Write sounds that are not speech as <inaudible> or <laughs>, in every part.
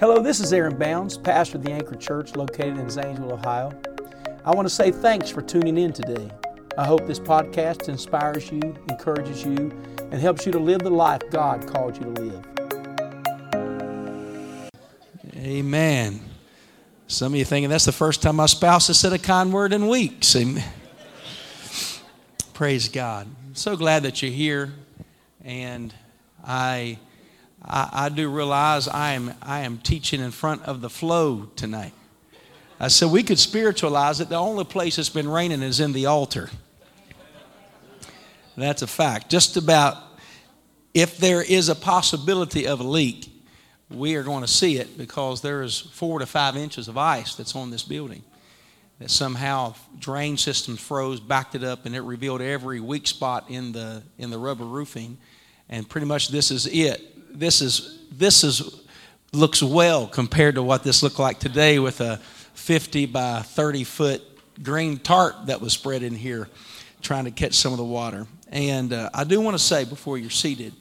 Hello, this is Aaron Bounds, pastor of the Anchor Church located in Zanesville, Ohio. I want to say thanks for tuning in today. I hope this podcast inspires you, encourages you, and helps you to live the life God called you to live. Amen. Some of you thinking that's the first time my spouse has said a kind word in weeks. Amen. Praise God. I'm so glad that you're here, and I, I, I do realize I am I am teaching in front of the flow tonight. I said we could spiritualize it. The only place it's been raining is in the altar. That's a fact. Just about if there is a possibility of a leak, we are going to see it because there is four to five inches of ice that's on this building. That somehow drain systems froze, backed it up, and it revealed every weak spot in the in the rubber roofing. And pretty much this is it. This is this is looks well compared to what this looked like today with a 50 by 30 foot green tarp that was spread in here, trying to catch some of the water. And uh, I do want to say before you're seated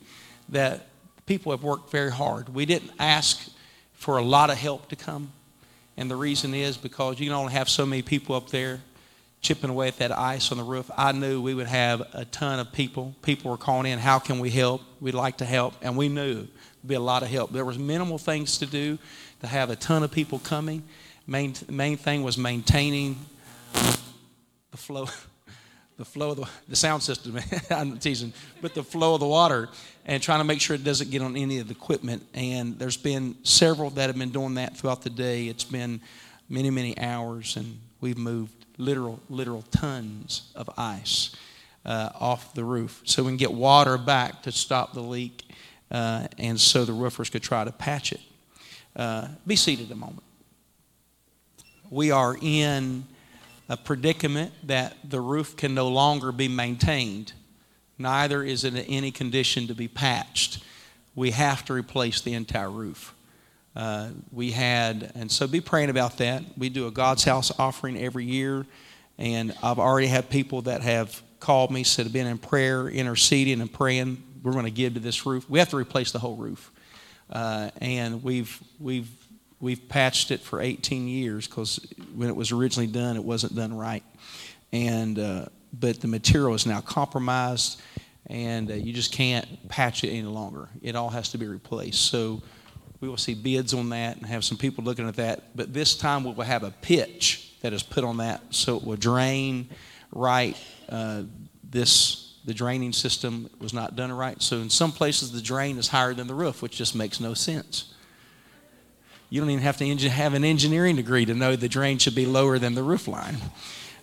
that people have worked very hard. We didn't ask for a lot of help to come. And the reason is because you can only have so many people up there chipping away at that ice on the roof. I knew we would have a ton of people. People were calling in, how can we help? We'd like to help. And we knew there'd be a lot of help. There was minimal things to do to have a ton of people coming. Main, main thing was maintaining the flow the flow of the, the sound system. <laughs> I'm teasing, but the flow of the water and trying to make sure it doesn't get on any of the equipment. And there's been several that have been doing that throughout the day. It's been many, many hours, and we've moved literal, literal tons of ice uh, off the roof so we can get water back to stop the leak, uh, and so the roofers could try to patch it. Uh, be seated a moment. We are in a predicament that the roof can no longer be maintained. Neither is it in any condition to be patched. We have to replace the entire roof. Uh, we had, and so be praying about that. We do a God's House offering every year, and I've already had people that have called me, said, have been in prayer, interceding, and praying. We're going to give to this roof. We have to replace the whole roof. Uh, and we've, we've we've patched it for 18 years because when it was originally done, it wasn't done right. And uh, but the material is now compromised, and uh, you just can't patch it any longer. It all has to be replaced. So we will see bids on that and have some people looking at that. But this time we will have a pitch that is put on that so it will drain right. Uh, this the draining system was not done right. So in some places the drain is higher than the roof, which just makes no sense. You don't even have to have an engineering degree to know the drain should be lower than the roof line.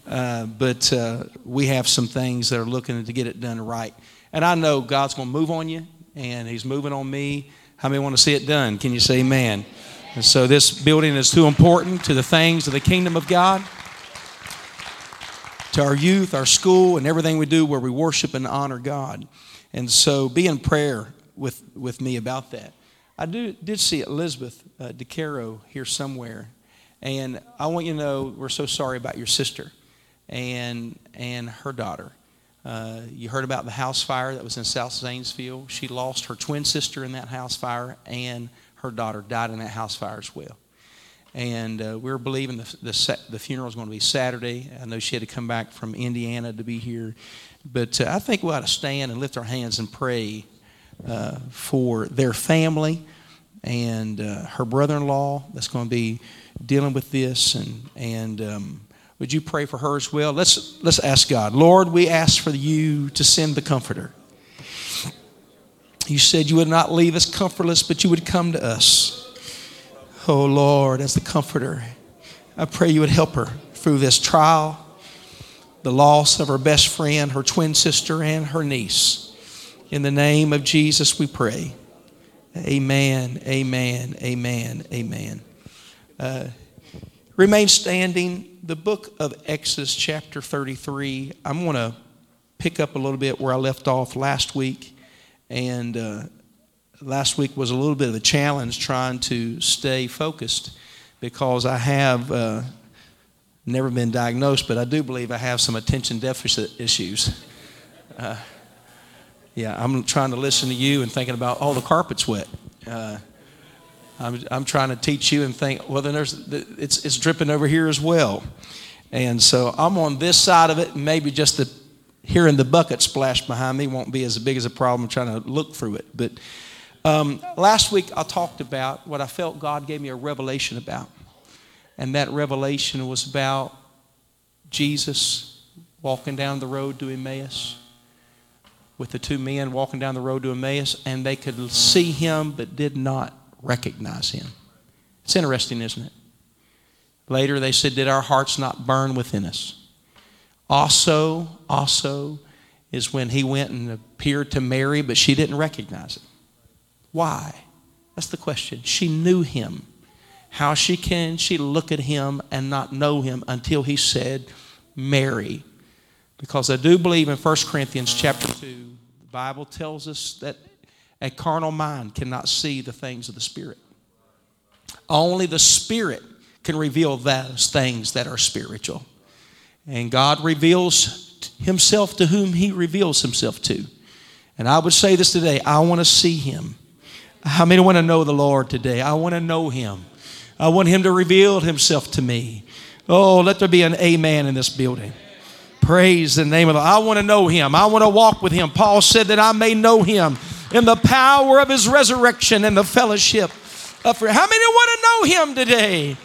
Uh, but uh, we have some things that are looking to get it done right. And I know God's going to move on you, and He's moving on me. How many want to see it done? Can you say amen? And so this building is too important to the things of the kingdom of God, to our youth, our school, and everything we do where we worship and honor God. And so be in prayer with, with me about that. I do, did see Elizabeth uh, DeCaro here somewhere, and I want you to know we're so sorry about your sister and, and her daughter. Uh, you heard about the house fire that was in South Zanesville. She lost her twin sister in that house fire, and her daughter died in that house fire as well. And uh, we're believing the, the, the funeral is going to be Saturday. I know she had to come back from Indiana to be here. But uh, I think we ought to stand and lift our hands and pray uh, for their family and uh, her brother-in-law that's going to be dealing with this and and um, would you pray for her as well? Let's let's ask god. Lord we ask for you to send the comforter. You said you would not leave us comfortless but you would come to us. Oh lord as the comforter i pray you would help her through this trial the loss of her best friend her twin sister and her niece. In the name of Jesus, we pray. Amen, amen, amen, amen. Uh, remain standing. The book of Exodus, chapter 33. I'm going to pick up a little bit where I left off last week. And uh, last week was a little bit of a challenge trying to stay focused because I have uh, never been diagnosed, but I do believe I have some attention deficit issues. Uh, yeah, I'm trying to listen to you and thinking about, oh, the carpet's wet. I'm, I'm trying to teach you and think, well, then there's, it's, it's dripping over here as well. And so I'm on this side of it, maybe just the hearing the bucket splash behind me won't be as big as a problem trying to look through it. But um, last week I talked about what I felt God gave me a revelation about. And that revelation was about Jesus walking down the road to Emmaus with the two men walking down the road to Emmaus, and they could see him but did not recognize him. It's interesting, isn't it? Later they said, Did our hearts not burn within us? Also, also is when he went and appeared to Mary, but she didn't recognize him. Why? That's the question. She knew him. How she can she look at him and not know him until he said, Mary. Because I do believe in 1 Corinthians chapter 2, the Bible tells us that a carnal mind cannot see the things of the Spirit. Only the Spirit can reveal those things that are spiritual. And God reveals Himself to whom He reveals Himself to. And I would say this today I want to see Him. How many want to know the Lord today? I want to know Him. I want Him to reveal Himself to me. Oh, let there be an amen in this building. Praise the name of the I want to know Him. I want to walk with Him. Paul said that I may know Him in the power of His resurrection and the fellowship of. How many want to know Him today?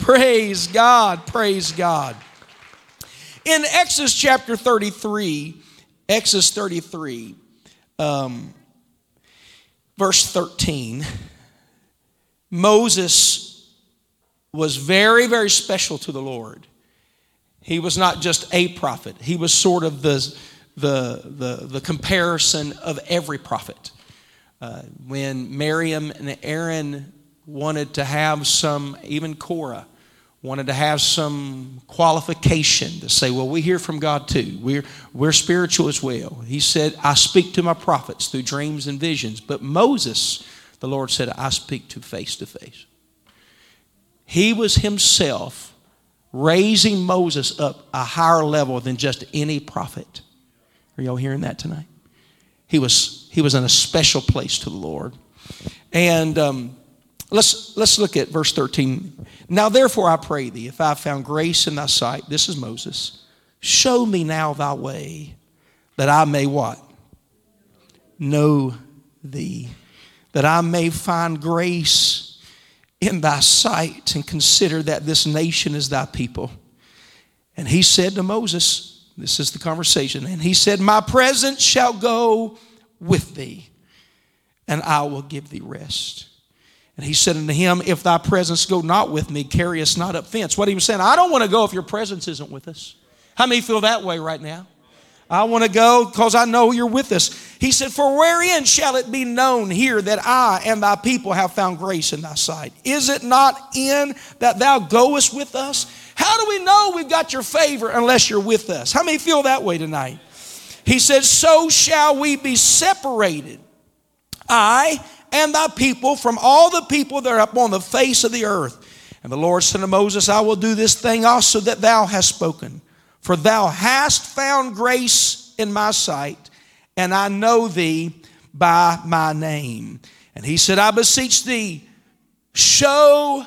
Praise God. Praise God. In Exodus chapter 33, Exodus 33, um, verse 13, Moses was very, very special to the Lord. He was not just a prophet, he was sort of the, the, the, the comparison of every prophet. Uh, when Miriam and Aaron wanted to have some, even Korah, wanted to have some qualification to say, well, we hear from God too. We're, we're spiritual as well. He said, I speak to my prophets through dreams and visions. But Moses, the Lord said, I speak to face to face. He was himself raising Moses up a higher level than just any prophet. Are y'all hearing that tonight? He was, he was in a special place to the Lord. And um, Let's, let's look at verse 13. Now, therefore, I pray thee, if I have found grace in thy sight, this is Moses, show me now thy way, that I may what? Know thee, that I may find grace in thy sight, and consider that this nation is thy people. And he said to Moses, this is the conversation, and he said, My presence shall go with thee, and I will give thee rest. And he said unto him, If thy presence go not with me, carry us not up thence. What he was saying, I don't want to go if your presence isn't with us. How many feel that way right now? I want to go because I know you're with us. He said, For wherein shall it be known here that I and thy people have found grace in thy sight? Is it not in that thou goest with us? How do we know we've got your favor unless you're with us? How many feel that way tonight? He said, So shall we be separated, I and thy people from all the people that are upon the face of the earth. And the Lord said to Moses, I will do this thing also that thou hast spoken. For thou hast found grace in my sight, and I know thee by my name. And he said, I beseech thee, show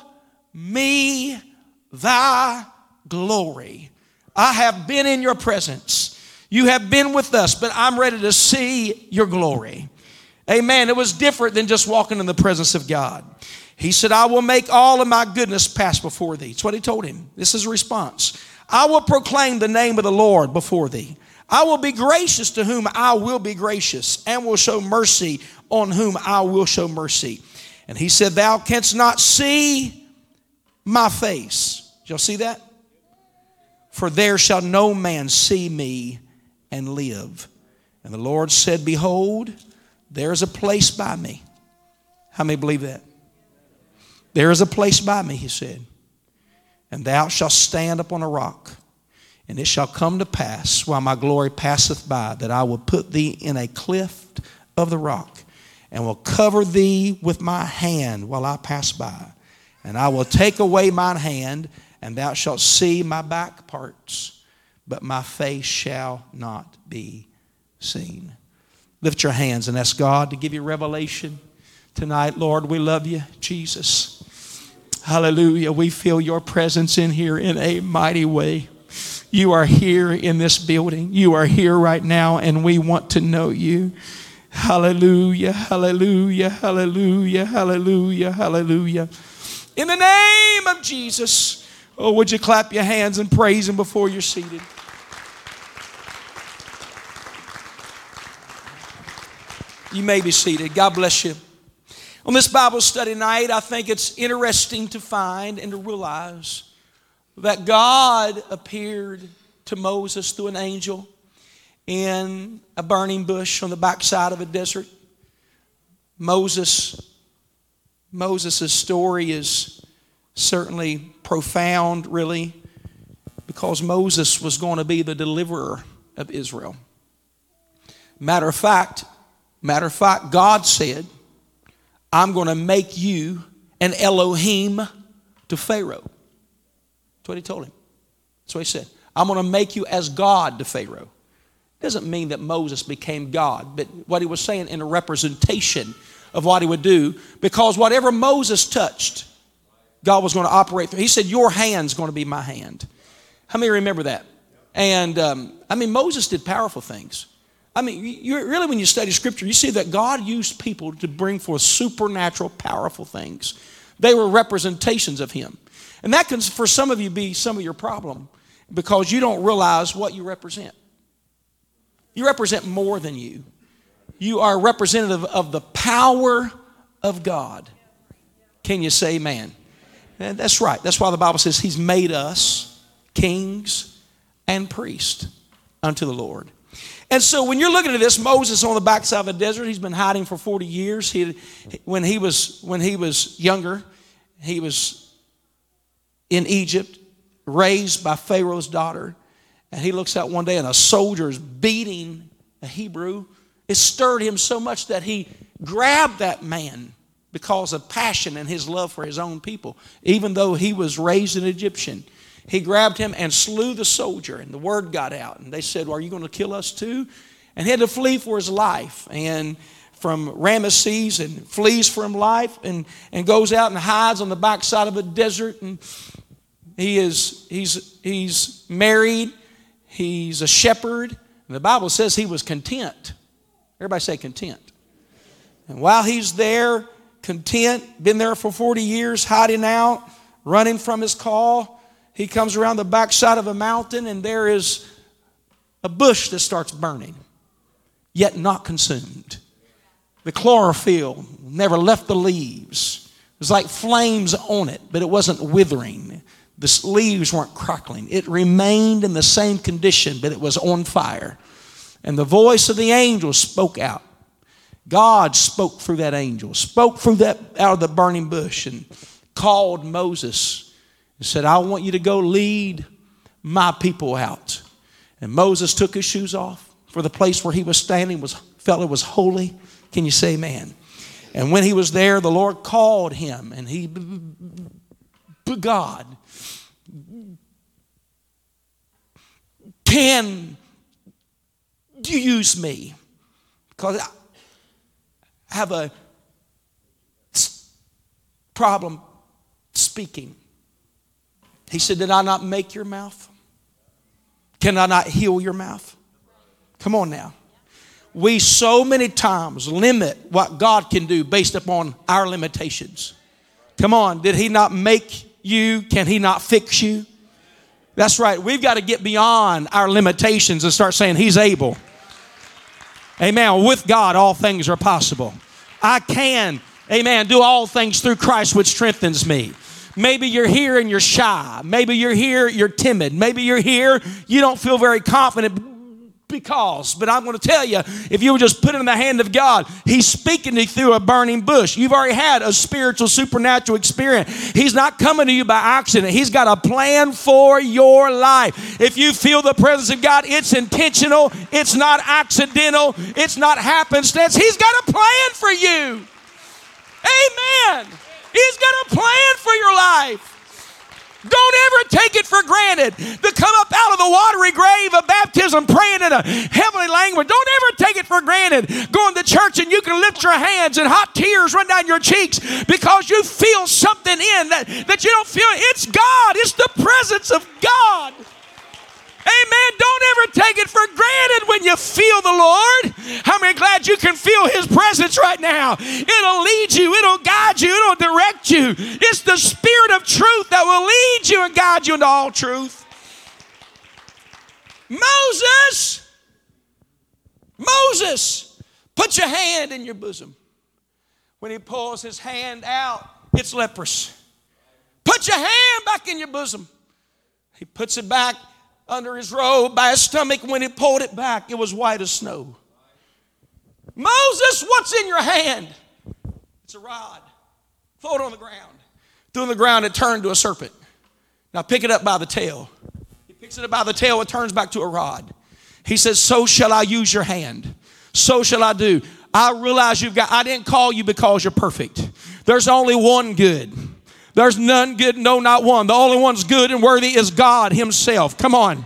me thy glory. I have been in your presence. You have been with us, but I'm ready to see your glory. Amen. It was different than just walking in the presence of God. He said, I will make all of my goodness pass before thee. That's what he told him. This is a response. I will proclaim the name of the Lord before thee. I will be gracious to whom I will be gracious, and will show mercy on whom I will show mercy. And he said, Thou canst not see my face. Did y'all see that? For there shall no man see me and live. And the Lord said, Behold, there is a place by me. How many believe that? There is a place by me, he said. And thou shalt stand upon a rock. And it shall come to pass while my glory passeth by that I will put thee in a cleft of the rock and will cover thee with my hand while I pass by. And I will take away mine hand, and thou shalt see my back parts, but my face shall not be seen. Lift your hands and ask God to give you revelation, tonight. Lord, we love you, Jesus. Hallelujah. We feel your presence in here in a mighty way. You are here in this building. You are here right now, and we want to know you. Hallelujah, hallelujah, hallelujah, hallelujah, hallelujah. In the name of Jesus, oh, would you clap your hands and praise Him before you're seated? You may be seated. God bless you. On this Bible study night, I think it's interesting to find and to realize that God appeared to Moses through an angel in a burning bush on the backside of a desert. Moses Moses' story is certainly profound, really, because Moses was going to be the deliverer of Israel. Matter of fact, matter of fact, God said, I'm going to make you an Elohim to Pharaoh. That's what he told him. That's what he said. I'm going to make you as God to Pharaoh. Doesn't mean that Moses became God, but what he was saying in a representation of what he would do, because whatever Moses touched, God was going to operate through. He said, Your hand's going to be my hand. How many remember that? And um, I mean, Moses did powerful things. I mean, really, when you study Scripture, you see that God used people to bring forth supernatural, powerful things. They were representations of Him. And that can, for some of you, be some of your problem because you don't realize what you represent. You represent more than you. You are representative of the power of God. Can you say amen? And that's right. That's why the Bible says He's made us kings and priests unto the Lord. And so when you're looking at this, Moses on the backside of the desert, he's been hiding for 40 years. He, when, he was, when he was younger, he was in Egypt, raised by Pharaoh's daughter. And he looks out one day and a soldier is beating a Hebrew. It stirred him so much that he grabbed that man because of passion and his love for his own people, even though he was raised an Egyptian. He grabbed him and slew the soldier, and the word got out. And they said, well, Are you going to kill us too? And he had to flee for his life. And from Ramesses and flees his life and, and goes out and hides on the backside of a desert. And he is he's he's married, he's a shepherd. And the Bible says he was content. Everybody say content. And while he's there, content, been there for 40 years, hiding out, running from his call, he comes around the backside of a mountain and there is a bush that starts burning, yet not consumed. The chlorophyll never left the leaves. It was like flames on it, but it wasn't withering. The leaves weren't crackling. It remained in the same condition, but it was on fire. And the voice of the angel spoke out. God spoke through that angel, spoke through that out of the burning bush, and called Moses and said, I want you to go lead my people out. And Moses took his shoes off, for the place where he was standing was felt it was holy. Can you say amen? And when he was there, the Lord called him, and he, God, can you use me? Because I have a problem speaking. He said, Did I not make your mouth? Can I not heal your mouth? Come on now. We so many times limit what God can do based upon our limitations. Come on, did He not make you? Can He not fix you? That's right. We've got to get beyond our limitations and start saying, He's able. Amen. With God, all things are possible. I can, amen, do all things through Christ which strengthens me. Maybe you're here and you're shy. Maybe you're here, you're timid. Maybe you're here, you don't feel very confident because. But I'm going to tell you, if you would just put it in the hand of God, He's speaking to you through a burning bush. You've already had a spiritual, supernatural experience. He's not coming to you by accident, He's got a plan for your life. If you feel the presence of God, it's intentional, it's not accidental, it's not happenstance. He's got a plan for you. Amen. He's got a plan for your life. Don't ever take it for granted to come up out of the watery grave of baptism praying in a heavenly language. Don't ever take it for granted going to church and you can lift your hands and hot tears run down your cheeks because you feel something in that, that you don't feel. It's God, it's the presence of God. Amen. Don't ever take it for granted when you feel the Lord. How many glad you can feel His presence right now? It'll lead you, it'll guide you, it'll direct you. It's the Spirit of truth that will lead you and guide you into all truth. Moses, Moses, put your hand in your bosom. When he pulls his hand out, it's leprous. Put your hand back in your bosom. He puts it back under his robe by his stomach. When he pulled it back, it was white as snow. Moses, what's in your hand? It's a rod. Throw it on the ground. Threw it on the ground, it turned to a serpent. Now pick it up by the tail. He picks it up by the tail, it turns back to a rod. He says, So shall I use your hand. So shall I do. I realize you've got, I didn't call you because you're perfect. There's only one good. There's none good, no, not one. The only one's good and worthy is God Himself. Come on.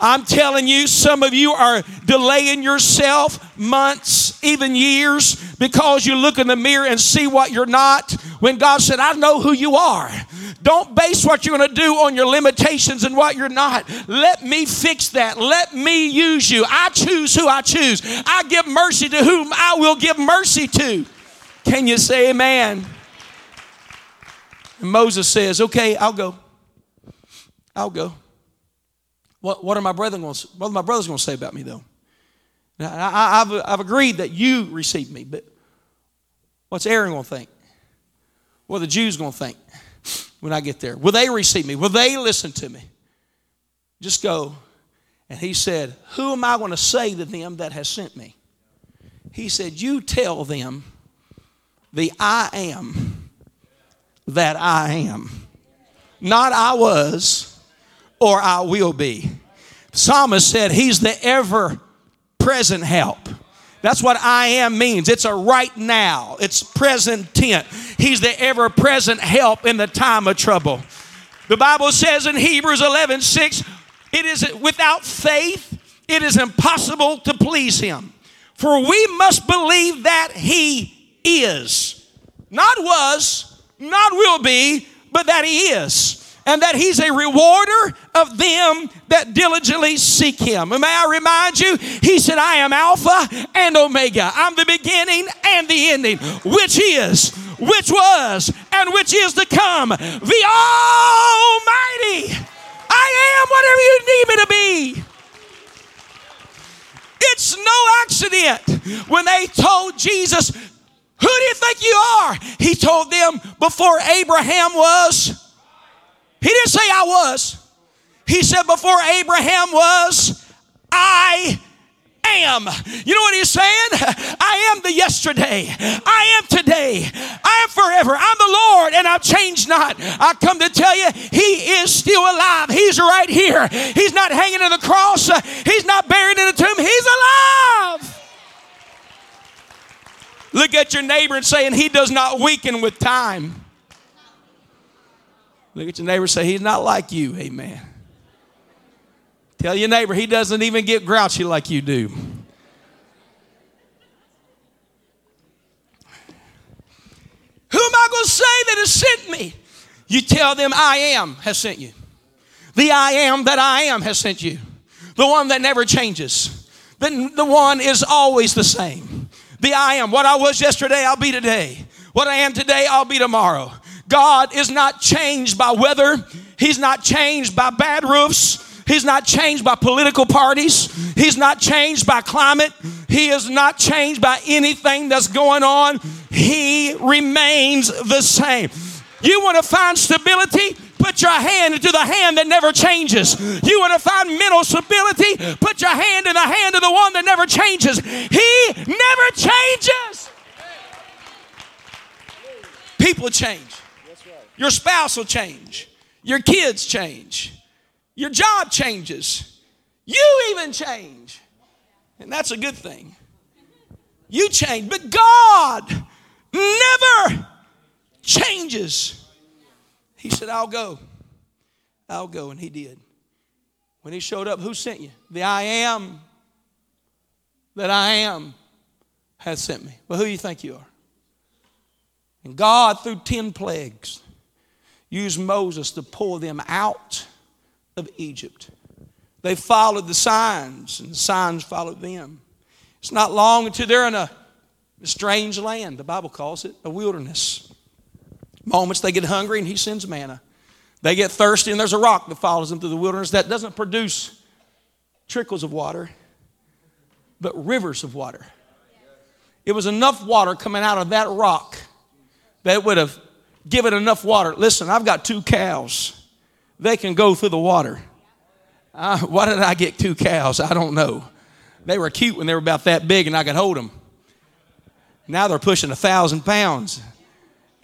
I'm telling you, some of you are delaying yourself months, even years, because you look in the mirror and see what you're not. When God said, I know who you are. Don't base what you're going to do on your limitations and what you're not. Let me fix that. Let me use you. I choose who I choose. I give mercy to whom I will give mercy to. Can you say amen? And Moses says, Okay, I'll go. I'll go. What, what are my brethren to, what are my brothers going to say about me though? Now, I, have I've agreed that you receive me, but what's Aaron going to think? What are the Jews going to think when I get there? Will they receive me? Will they listen to me? Just go. And he said, Who am I going to say to them that has sent me? He said, You tell them the I am that I am. Not I was or I will be. Psalmist said he's the ever present help. That's what I am means. It's a right now, it's present tense. He's the ever present help in the time of trouble. The Bible says in Hebrews 11 6, it is without faith, it is impossible to please him. For we must believe that he is, not was, not will be, but that he is and that he's a rewarder of them that diligently seek him. And may I remind you, he said, I am Alpha and Omega. I'm the beginning and the ending, which is, which was, and which is to come, the Almighty. I am whatever you need me to be. It's no accident when they told Jesus, Who do you think you are? He told them before Abraham was he didn't say I was. He said, Before Abraham was, I am. You know what he's saying? I am the yesterday. I am today. I am forever. I'm the Lord and I've changed not. I come to tell you, he is still alive. He's right here. He's not hanging on the cross. He's not buried in a tomb. He's alive. Look at your neighbor and saying, He does not weaken with time. Look at your neighbor say, He's not like you. Amen. Tell your neighbor, He doesn't even get grouchy like you do. Who am I going to say that has sent me? You tell them, I am has sent you. The I am that I am has sent you. The one that never changes. The, the one is always the same. The I am. What I was yesterday, I'll be today. What I am today, I'll be tomorrow. God is not changed by weather. He's not changed by bad roofs. He's not changed by political parties. He's not changed by climate. He is not changed by anything that's going on. He remains the same. You want to find stability? Put your hand into the hand that never changes. You want to find mental stability? Put your hand in the hand of the one that never changes. He never changes. People change. Your spouse will change. Your kids change. Your job changes. You even change. And that's a good thing. You change. But God never changes. He said, I'll go. I'll go. And he did. When he showed up, who sent you? The I am that I am has sent me. Well, who do you think you are? And God, through 10 plagues, used Moses to pull them out of Egypt. They followed the signs, and the signs followed them. It's not long until they're in a strange land. The Bible calls it a wilderness. Moments they get hungry, and He sends manna. They get thirsty, and there's a rock that follows them through the wilderness that doesn't produce trickles of water, but rivers of water. It was enough water coming out of that rock that would have given enough water. Listen, I've got two cows. They can go through the water. Uh, why did I get two cows? I don't know. They were cute when they were about that big and I could hold them. Now they're pushing a thousand pounds.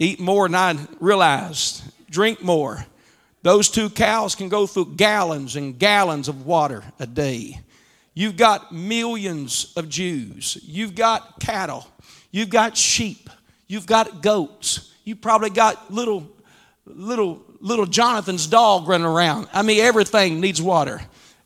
Eat more than I realized. Drink more. Those two cows can go through gallons and gallons of water a day. You've got millions of Jews. You've got cattle. You've got sheep. You've got goats. You probably got little, little, little Jonathan's dog running around. I mean, everything needs water.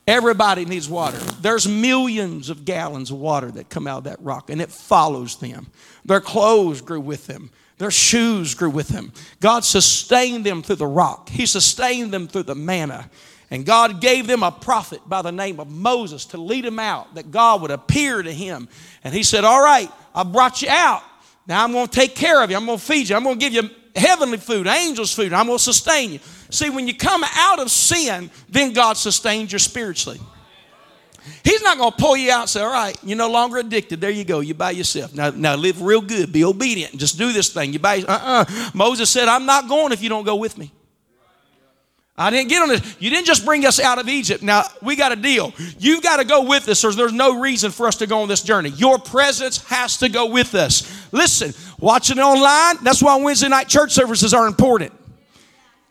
Everybody needs water. There's millions of gallons of water that come out of that rock, and it follows them. Their clothes grew with them. Their shoes grew with them. God sustained them through the rock. He sustained them through the manna. And God gave them a prophet by the name of Moses to lead them out, that God would appear to him. And he said, All right, I brought you out. Now I'm going to take care of you. I'm going to feed you. I'm going to give you heavenly food, angels' food. I'm going to sustain you. See, when you come out of sin, then God sustains you spiritually. He's not going to pull you out and say, All right, you're no longer addicted. There you go. You by yourself. Now, now live real good. Be obedient. Just do this thing. You by uh uh Moses said, I'm not going if you don't go with me. I didn't get on this. You didn't just bring us out of Egypt. Now, we got a deal. You've got to go with us, or there's no reason for us to go on this journey. Your presence has to go with us. Listen, watching online, that's why Wednesday night church services are important.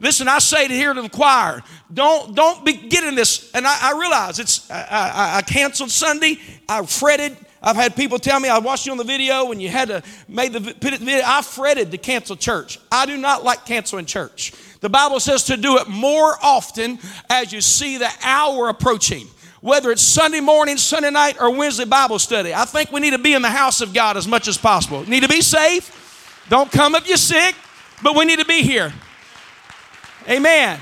Listen, I say to here to the choir, don't don't be getting this. And I, I realize it's I, I, I, canceled Sunday. I fretted. I've had people tell me I watched you on the video when you had to make the video. I fretted to cancel church. I do not like canceling church. The Bible says to do it more often as you see the hour approaching. Whether it's Sunday morning, Sunday night, or Wednesday Bible study, I think we need to be in the house of God as much as possible. Need to be safe. Don't come if you're sick, but we need to be here. Amen.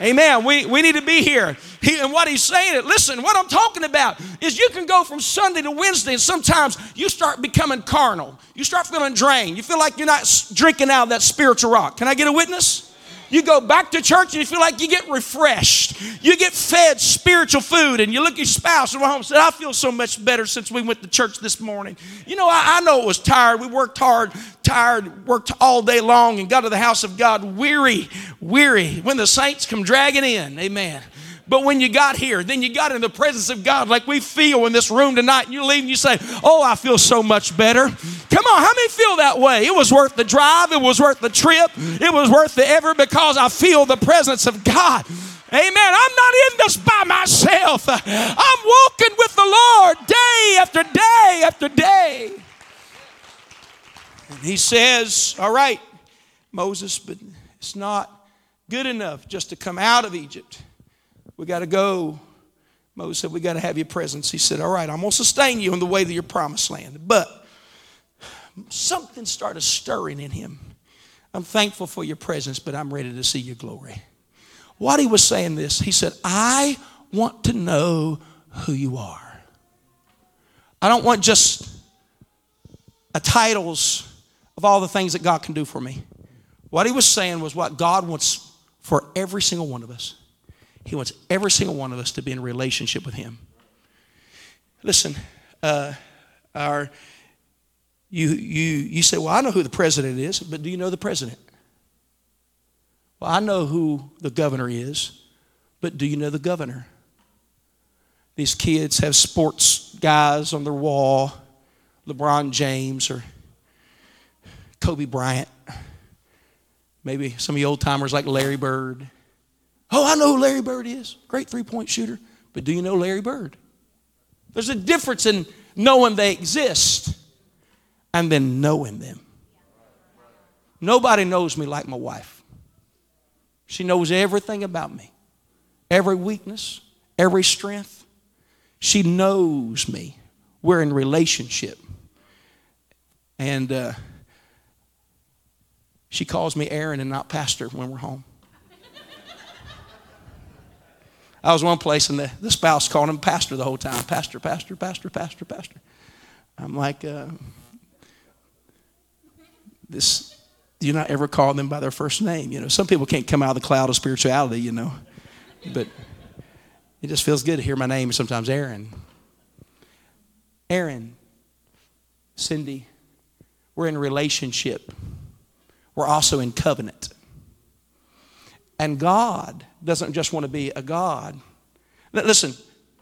Amen. We, we need to be here. He, and what he's saying, listen, what I'm talking about is you can go from Sunday to Wednesday, and sometimes you start becoming carnal. You start feeling drained. You feel like you're not drinking out of that spiritual rock. Can I get a witness? You go back to church and you feel like you get refreshed. You get fed spiritual food, and you look at your spouse and home and say, I feel so much better since we went to church this morning. You know, I, I know it was tired. We worked hard, tired, worked all day long, and got to the house of God weary, weary. When the saints come dragging in, amen. But when you got here, then you got in the presence of God like we feel in this room tonight, and you leave and you say, Oh, I feel so much better. Come on, how many feel that way? It was worth the drive, it was worth the trip, it was worth the effort because I feel the presence of God. Amen. I'm not in this by myself. I'm walking with the Lord day after day after day. And he says, All right, Moses, but it's not good enough just to come out of Egypt. We got to go. Moses said, We got to have your presence. He said, All right, I'm going to sustain you in the way to your promised land. But something started stirring in him. I'm thankful for your presence, but I'm ready to see your glory. What he was saying this, he said, I want to know who you are. I don't want just a titles of all the things that God can do for me. What he was saying was what God wants for every single one of us. He wants every single one of us to be in relationship with Him. Listen, uh, our, you, you, you say, Well, I know who the president is, but do you know the president? Well, I know who the governor is, but do you know the governor? These kids have sports guys on their wall, LeBron James or Kobe Bryant. Maybe some of you old timers like Larry Bird. Oh, I know who Larry Bird is. Great three point shooter. But do you know Larry Bird? There's a difference in knowing they exist and then knowing them. Nobody knows me like my wife. She knows everything about me, every weakness, every strength. She knows me. We're in relationship. And uh, she calls me Aaron and not Pastor when we're home. I was one place and the, the spouse called him Pastor the whole time Pastor, Pastor, Pastor, Pastor, Pastor. I'm like, uh, this, do you not ever call them by their first name? You know, some people can't come out of the cloud of spirituality, you know, but it just feels good to hear my name sometimes Aaron. Aaron, Cindy, we're in relationship. We're also in covenant. And God doesn't just want to be a God. Listen,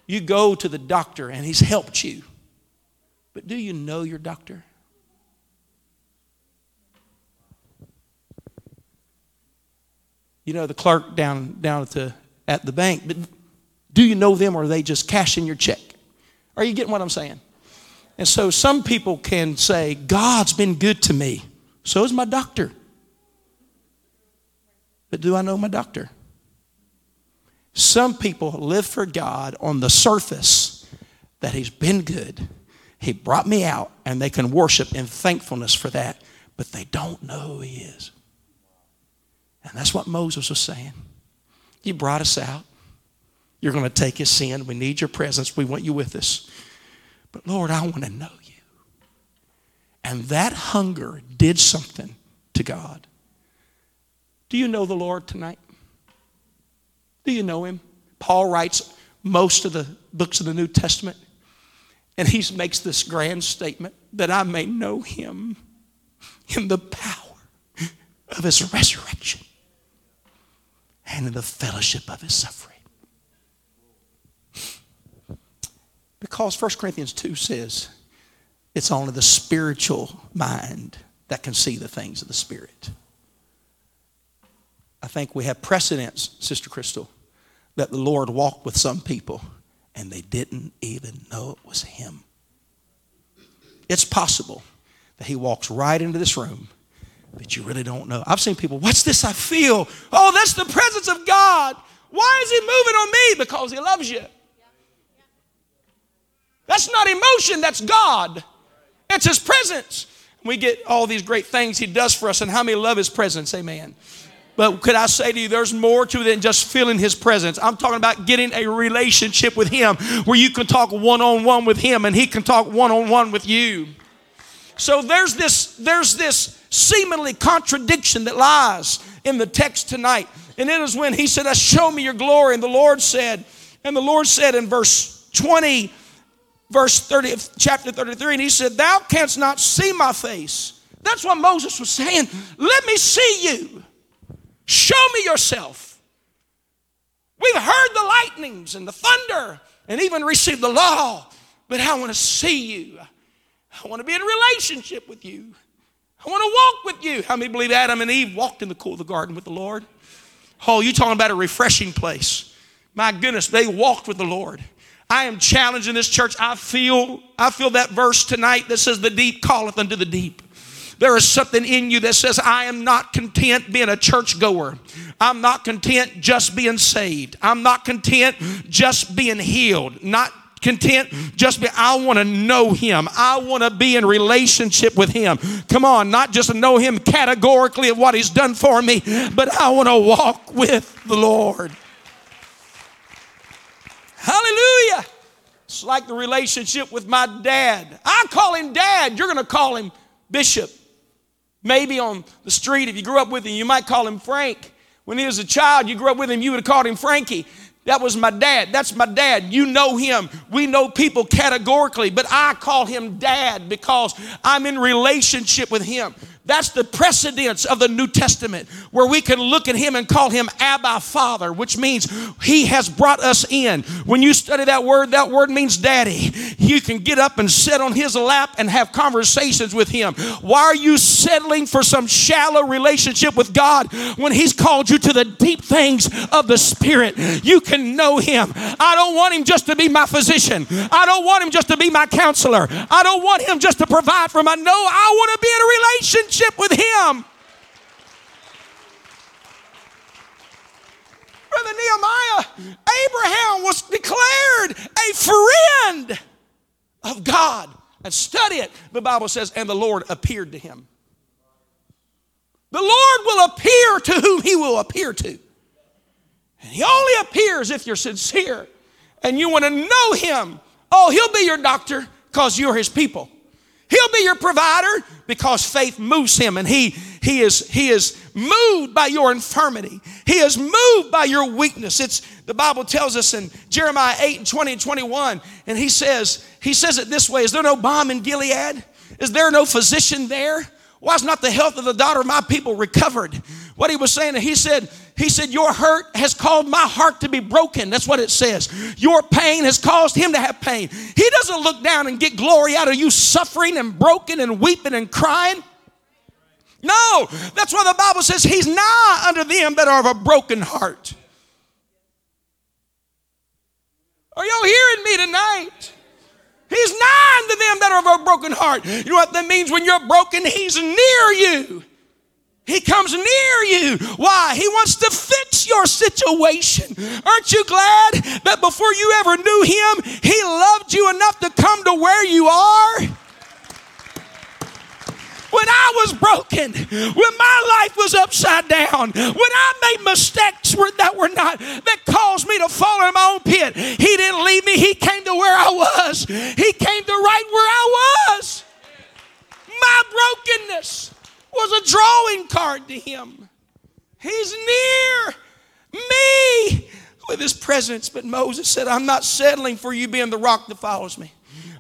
you go to the doctor and he's helped you. But do you know your doctor? You know the clerk down down at the at the bank, but do you know them or are they just cashing your check? Are you getting what I'm saying? And so some people can say, God's been good to me. So is my doctor. But do I know my doctor? Some people live for God on the surface that He's been good. He brought me out, and they can worship in thankfulness for that, but they don't know who He is. And that's what Moses was saying. You brought us out. You're going to take His sin. We need your presence. We want you with us. But Lord, I want to know you. And that hunger did something to God. Do you know the Lord tonight? Do you know him? Paul writes most of the books of the New Testament, and he makes this grand statement that I may know him in the power of his resurrection and in the fellowship of his suffering. Because 1 Corinthians 2 says it's only the spiritual mind that can see the things of the Spirit. I think we have precedents, Sister Crystal, that the Lord walked with some people and they didn't even know it was Him. It's possible that He walks right into this room, but you really don't know. I've seen people, what's this I feel? Oh, that's the presence of God. Why is He moving on me? Because He loves you. That's not emotion, that's God. It's His presence. We get all these great things He does for us, and how many love His presence? Amen. But could I say to you, there's more to it than just feeling His presence. I'm talking about getting a relationship with Him where you can talk one on one with Him and He can talk one on one with you. So there's this, there's this seemingly contradiction that lies in the text tonight. And it is when He said, Show me your glory. And the Lord said, and the Lord said in verse 20, verse 30, chapter 33, and He said, Thou canst not see my face. That's what Moses was saying. Let me see you. Show me yourself. We've heard the lightnings and the thunder and even received the law, but I want to see you. I want to be in relationship with you. I want to walk with you. How many believe Adam and Eve walked in the cool of the garden with the Lord? Oh, you talking about a refreshing place. My goodness, they walked with the Lord. I am challenging this church. I feel, I feel that verse tonight that says, The deep calleth unto the deep. There is something in you that says, I am not content being a church goer. I'm not content just being saved. I'm not content just being healed. Not content just be i want to know him. I want to be in relationship with him. Come on not just to know him categorically of what he's done for me but i want to walk with the lord. Hallelujah! It's like the relationship with my dad. I call him dad you're going to call him bishop. Maybe on the street, if you grew up with him, you might call him Frank. When he was a child, you grew up with him, you would have called him Frankie. That was my dad. That's my dad. You know him. We know people categorically, but I call him dad because I'm in relationship with him. That's the precedence of the New Testament where we can look at him and call him Abba Father, which means he has brought us in. When you study that word, that word means daddy. You can get up and sit on his lap and have conversations with him. Why are you settling for some shallow relationship with God when he's called you to the deep things of the Spirit? You can know him. I don't want him just to be my physician. I don't want him just to be my counselor. I don't want him just to provide for my no. I want to be in a relationship relationship with Him. Brother Nehemiah, Abraham was declared a friend of God. And study it. The Bible says, and the Lord appeared to him. The Lord will appear to whom he will appear to. And he only appears if you're sincere and you want to know him. Oh, he'll be your doctor because you're his people. He'll be your provider because faith moves him and he, he, is, he is moved by your infirmity. He is moved by your weakness. It's the Bible tells us in Jeremiah 8 and 20 and 21, and he says, he says it this way: Is there no balm in Gilead? Is there no physician there? Why is not the health of the daughter of my people recovered? What he was saying, he said, he said, Your hurt has caused my heart to be broken. That's what it says. Your pain has caused him to have pain. He doesn't look down and get glory out of you suffering and broken and weeping and crying. No, that's why the Bible says he's nigh unto them that are of a broken heart. Are y'all hearing me tonight? He's nigh unto them that are of a broken heart. You know what that means? When you're broken, he's near you. He comes near you. Why? He wants to fix your situation. Aren't you glad that before you ever knew him, he loved you enough to come to where you are? when I was broken, when my life was upside down, when I made mistakes that were not, that caused me to fall in my own pit, He didn't leave me. He came to where I was. He came to right where I was. My brokenness was a drawing card to Him. He's near me with His presence. But Moses said, I'm not settling for you being the rock that follows me.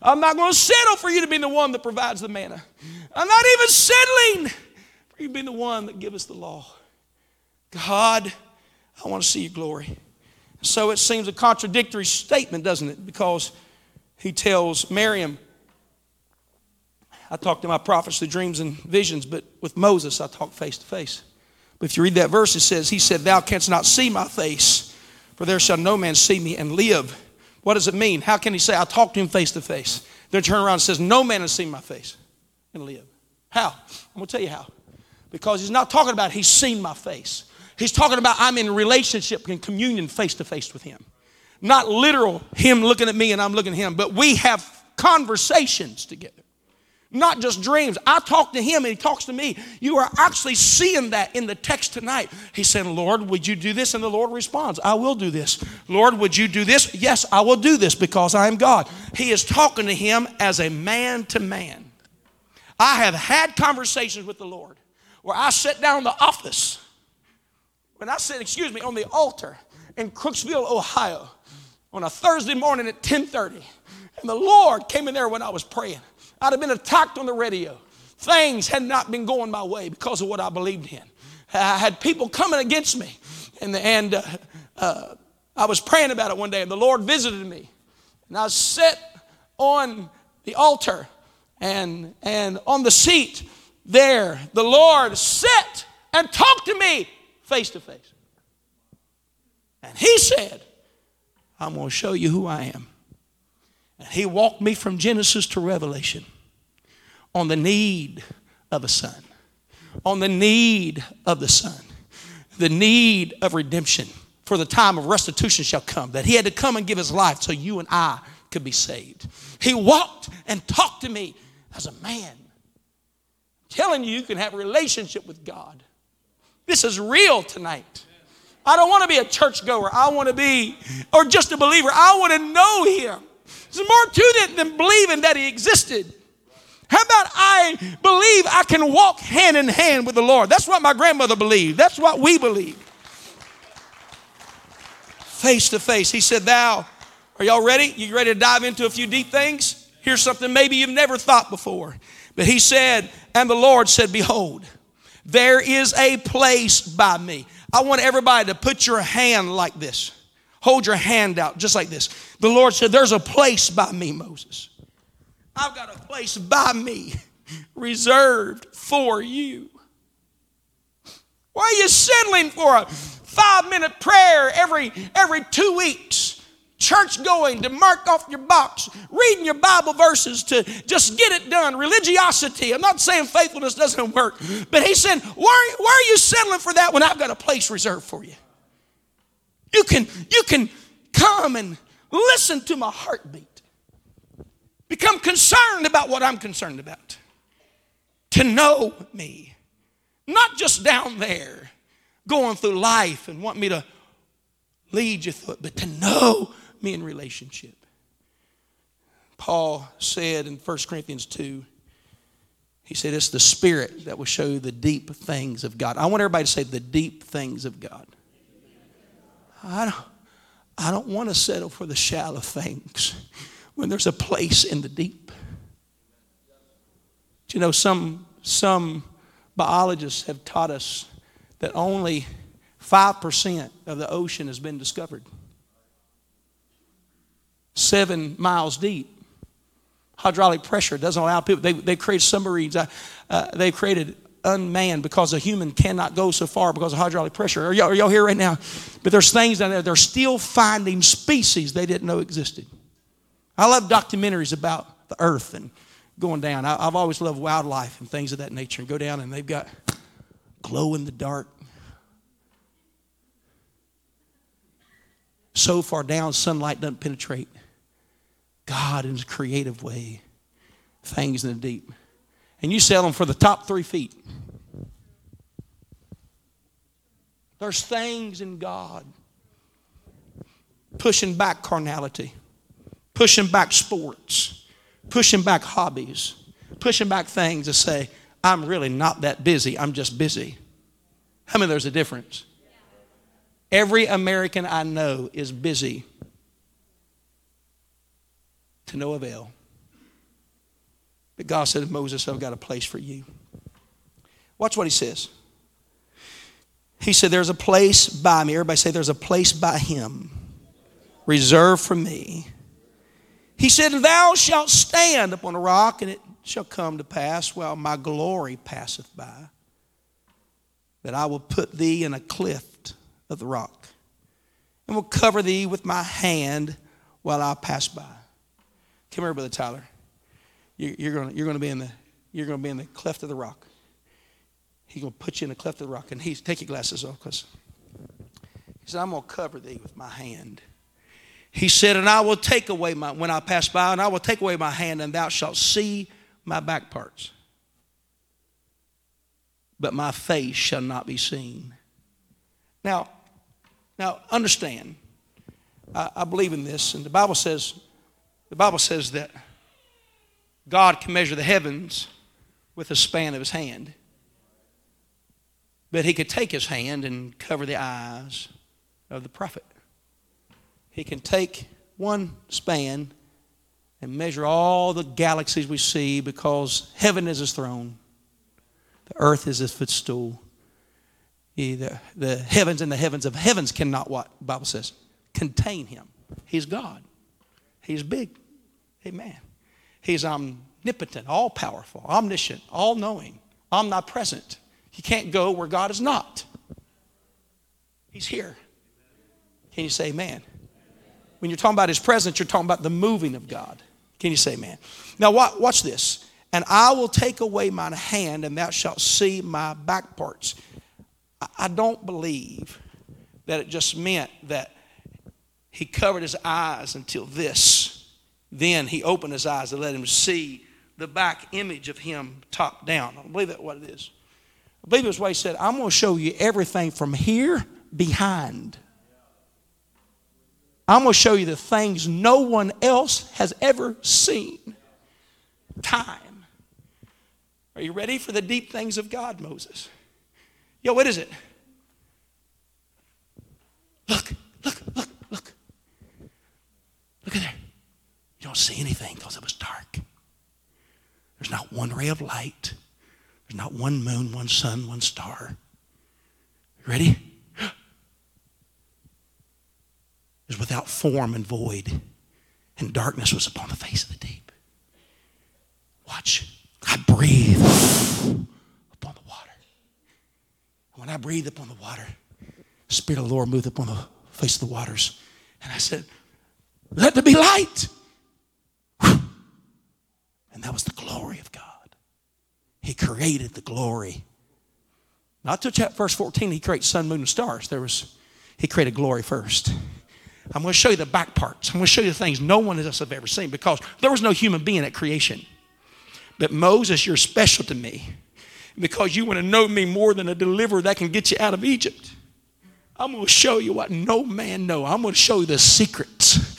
I'm not going to settle for you to be the one that provides the manna. I'm not even settling for you being the one that gives us the law. God, I want to see your glory. So it seems a contradictory statement, doesn't it? Because he tells Miriam, I talk to my prophets through dreams and visions, but with Moses I talk face to face. But if you read that verse, it says, He said, Thou canst not see my face, for there shall no man see me and live. What does it mean? How can he say, I talk to him face to face? Then turn around and says, No man has seen my face and live. How? I'm going to tell you how. Because he's not talking about he's seen my face. He's talking about I'm in relationship and communion face to face with him. Not literal him looking at me and I'm looking at him, but we have conversations together. Not just dreams. I talk to him and he talks to me. You are actually seeing that in the text tonight. He's saying, Lord, would you do this? And the Lord responds, I will do this. Lord, would you do this? Yes, I will do this because I am God. He is talking to him as a man to man. I have had conversations with the Lord where I sat down in the office, when I said, excuse me, on the altar in Crooksville, Ohio, on a Thursday morning at 10:30, and the Lord came in there when I was praying. I'd have been attacked on the radio. Things had not been going my way because of what I believed in. I had people coming against me, and, and uh, uh, I was praying about it one day, and the Lord visited me, and I sat on the altar and, and on the seat there, the Lord sat and talked to me face to face. And He said, I'm going to show you who I am. And He walked me from Genesis to Revelation on the need of a son, on the need of the son, the need of redemption. For the time of restitution shall come, that He had to come and give His life so you and I could be saved. He walked and talked to me as a man. Telling you, you can have a relationship with God. This is real tonight. I don't want to be a churchgoer. I want to be, or just a believer. I want to know Him. There's more to it than believing that He existed. How about I believe I can walk hand in hand with the Lord? That's what my grandmother believed. That's what we believe. Face to face. He said, Thou, are y'all ready? You ready to dive into a few deep things? Here's something maybe you've never thought before. But he said, and the Lord said, Behold, there is a place by me. I want everybody to put your hand like this. Hold your hand out just like this. The Lord said, There's a place by me, Moses. I've got a place by me <laughs> reserved for you. Why are you settling for a five minute prayer every, every two weeks? church going, to mark off your box, reading your Bible verses to just get it done, religiosity. I'm not saying faithfulness doesn't work, but he said, why, why are you settling for that when I've got a place reserved for you? You can, you can come and listen to my heartbeat. Become concerned about what I'm concerned about. To know me. Not just down there going through life and want me to lead you through it, but to know me in relationship. Paul said in 1 Corinthians 2, he said, It's the Spirit that will show you the deep things of God. I want everybody to say the deep things of God. I don't, I don't want to settle for the shallow things when there's a place in the deep. Do you know, some, some biologists have taught us that only 5% of the ocean has been discovered. Seven miles deep. Hydraulic pressure doesn't allow people, they, they've created submarines, uh, they've created unmanned because a human cannot go so far because of hydraulic pressure. Are y'all, are y'all here right now? But there's things down there, they're still finding species they didn't know existed. I love documentaries about the earth and going down. I, have always loved wildlife and things of that nature. And go down and they've got glow in the dark. So far down, sunlight doesn't penetrate. God, in His creative way, things in the deep. And you sell them for the top three feet. There's things in God pushing back carnality, pushing back sports, pushing back hobbies, pushing back things to say, I'm really not that busy, I'm just busy. How many there's a difference? Every American I know is busy to no avail. But God said to Moses, I've got a place for you. Watch what he says. He said, There's a place by me. Everybody say, There's a place by him reserved for me. He said, Thou shalt stand upon a rock, and it shall come to pass while my glory passeth by, that I will put thee in a cleft of the rock, and will cover thee with my hand while I pass by. Come here, Brother Tyler. You're going you're going to be in the you're going to be in the cleft of the rock. He's going to put you in the cleft of the rock, and he's take your glasses off because he said, "I'm going to cover thee with my hand." He said, "And I will take away my when I pass by, and I will take away my hand, and thou shalt see my back parts, but my face shall not be seen." Now, now understand. I, I believe in this, and the Bible says the Bible says that God can measure the heavens with a span of his hand. But he could take his hand and cover the eyes of the prophet. He can take one span and measure all the galaxies we see because heaven is his throne, the earth is his footstool. The, the heavens and the heavens of heavens cannot, what Bible says, contain him. He's God. He's big. Amen. He's omnipotent, all powerful, omniscient, all knowing, omnipresent. He can't go where God is not. He's here. Can you say amen? When you're talking about his presence, you're talking about the moving of God. Can you say amen? Now, watch this. And I will take away mine hand, and thou shalt see my back parts. I don't believe that it just meant that he covered his eyes until this. Then he opened his eyes to let him see the back image of him top down. I believe that's what it is. I believe it's what he said, I'm going to show you everything from here behind. I'm going to show you the things no one else has ever seen. Time. Are you ready for the deep things of God, Moses? Yo, what is it? Look, look, look, look. Look at there. Don't see anything because it was dark. There's not one ray of light. There's not one moon, one sun, one star. You ready? It was without form and void, and darkness was upon the face of the deep. Watch. I breathe upon the water. when I breathed upon the water, the Spirit of the Lord moved upon the face of the waters. And I said, let there be light. And that was the glory of God. He created the glory. Not till chapter verse 14, he creates sun, moon, and stars. There was He created glory first. I'm going to show you the back parts. I'm going to show you the things no one else have ever seen because there was no human being at creation. But Moses, you're special to me because you want to know me more than a deliverer that can get you out of Egypt. I'm going to show you what no man know. I'm going to show you the secrets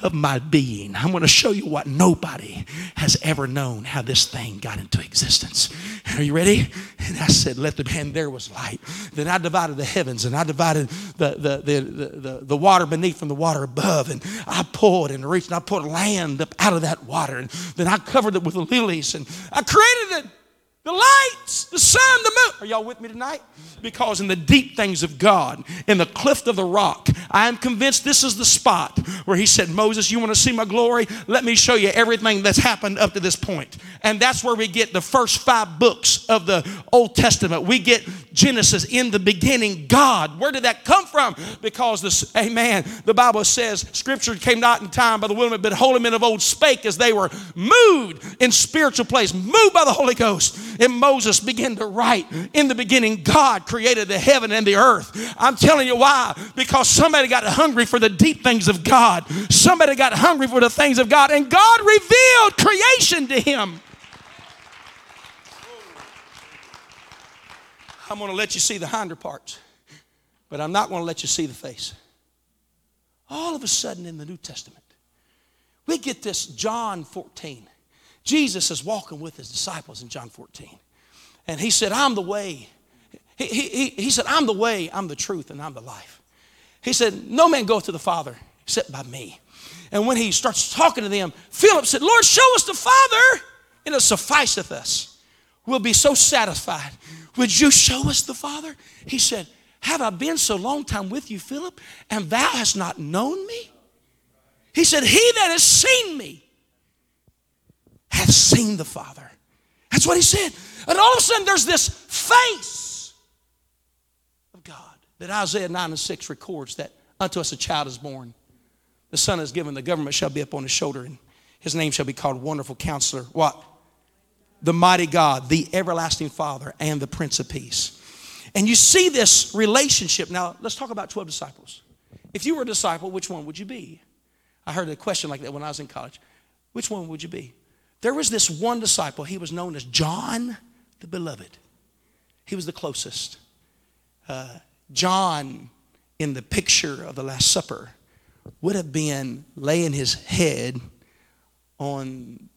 of my being. I'm going to show you what nobody has ever known how this thing got into existence. Are you ready? And I said, Let the and there was light. Then I divided the heavens and I divided the, the, the, the, the, water beneath from the water above. And I poured and reached and I put land up out of that water. And then I covered it with lilies and I created it the lights, the sun, the moon. Are y'all with me tonight? Because in the deep things of God, in the cleft of the rock, I am convinced this is the spot where he said, Moses, you want to see my glory? Let me show you everything that's happened up to this point. And that's where we get the first five books of the Old Testament. We get Genesis in the beginning, God. Where did that come from? Because this, amen, the Bible says, Scripture came not in time by the will of but holy men of old spake as they were moved in spiritual place, moved by the Holy Ghost and Moses began to write, in the beginning, God created the heaven and the earth. I'm telling you why. Because somebody got hungry for the deep things of God. Somebody got hungry for the things of God, and God revealed creation to him. I'm going to let you see the hinder parts, but I'm not going to let you see the face. All of a sudden in the New Testament, we get this John 14. Jesus is walking with his disciples in John 14. And he said, I'm the way. He, he, he said, I'm the way, I'm the truth, and I'm the life. He said, No man goeth to the Father except by me. And when he starts talking to them, Philip said, Lord, show us the Father, and it sufficeth us. We'll be so satisfied. Would you show us the Father? He said, Have I been so long time with you, Philip, and thou hast not known me? He said, He that has seen me have seen the Father. That's what he said. And all of a sudden, there's this face of God that Isaiah 9 and 6 records that unto us a child is born. The Son is given, the government shall be upon his shoulder, and his name shall be called Wonderful Counselor. What? The mighty God, the everlasting Father, and the Prince of Peace. And you see this relationship. Now, let's talk about 12 disciples. If you were a disciple, which one would you be? I heard a question like that when I was in college. Which one would you be? There was this one disciple, he was known as John the Beloved. He was the closest. Uh, John, in the picture of the Last Supper, would have been laying his head on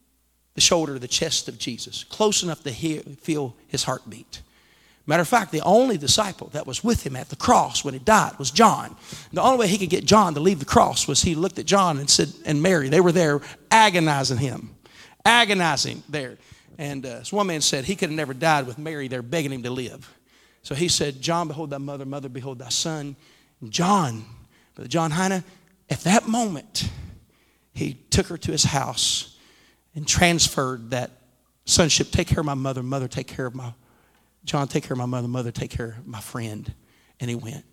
the shoulder, the chest of Jesus, close enough to hear, feel his heartbeat. Matter of fact, the only disciple that was with him at the cross when he died was John. The only way he could get John to leave the cross was he looked at John and said, and Mary, they were there agonizing him agonizing there. And uh, one man said he could have never died with Mary there begging him to live. So he said, John, behold thy mother, mother, behold thy son. And John, Brother John Heine, at that moment, he took her to his house and transferred that sonship. Take care of my mother, mother, take care of my, John, take care of my mother, mother, take care of my friend. And he went.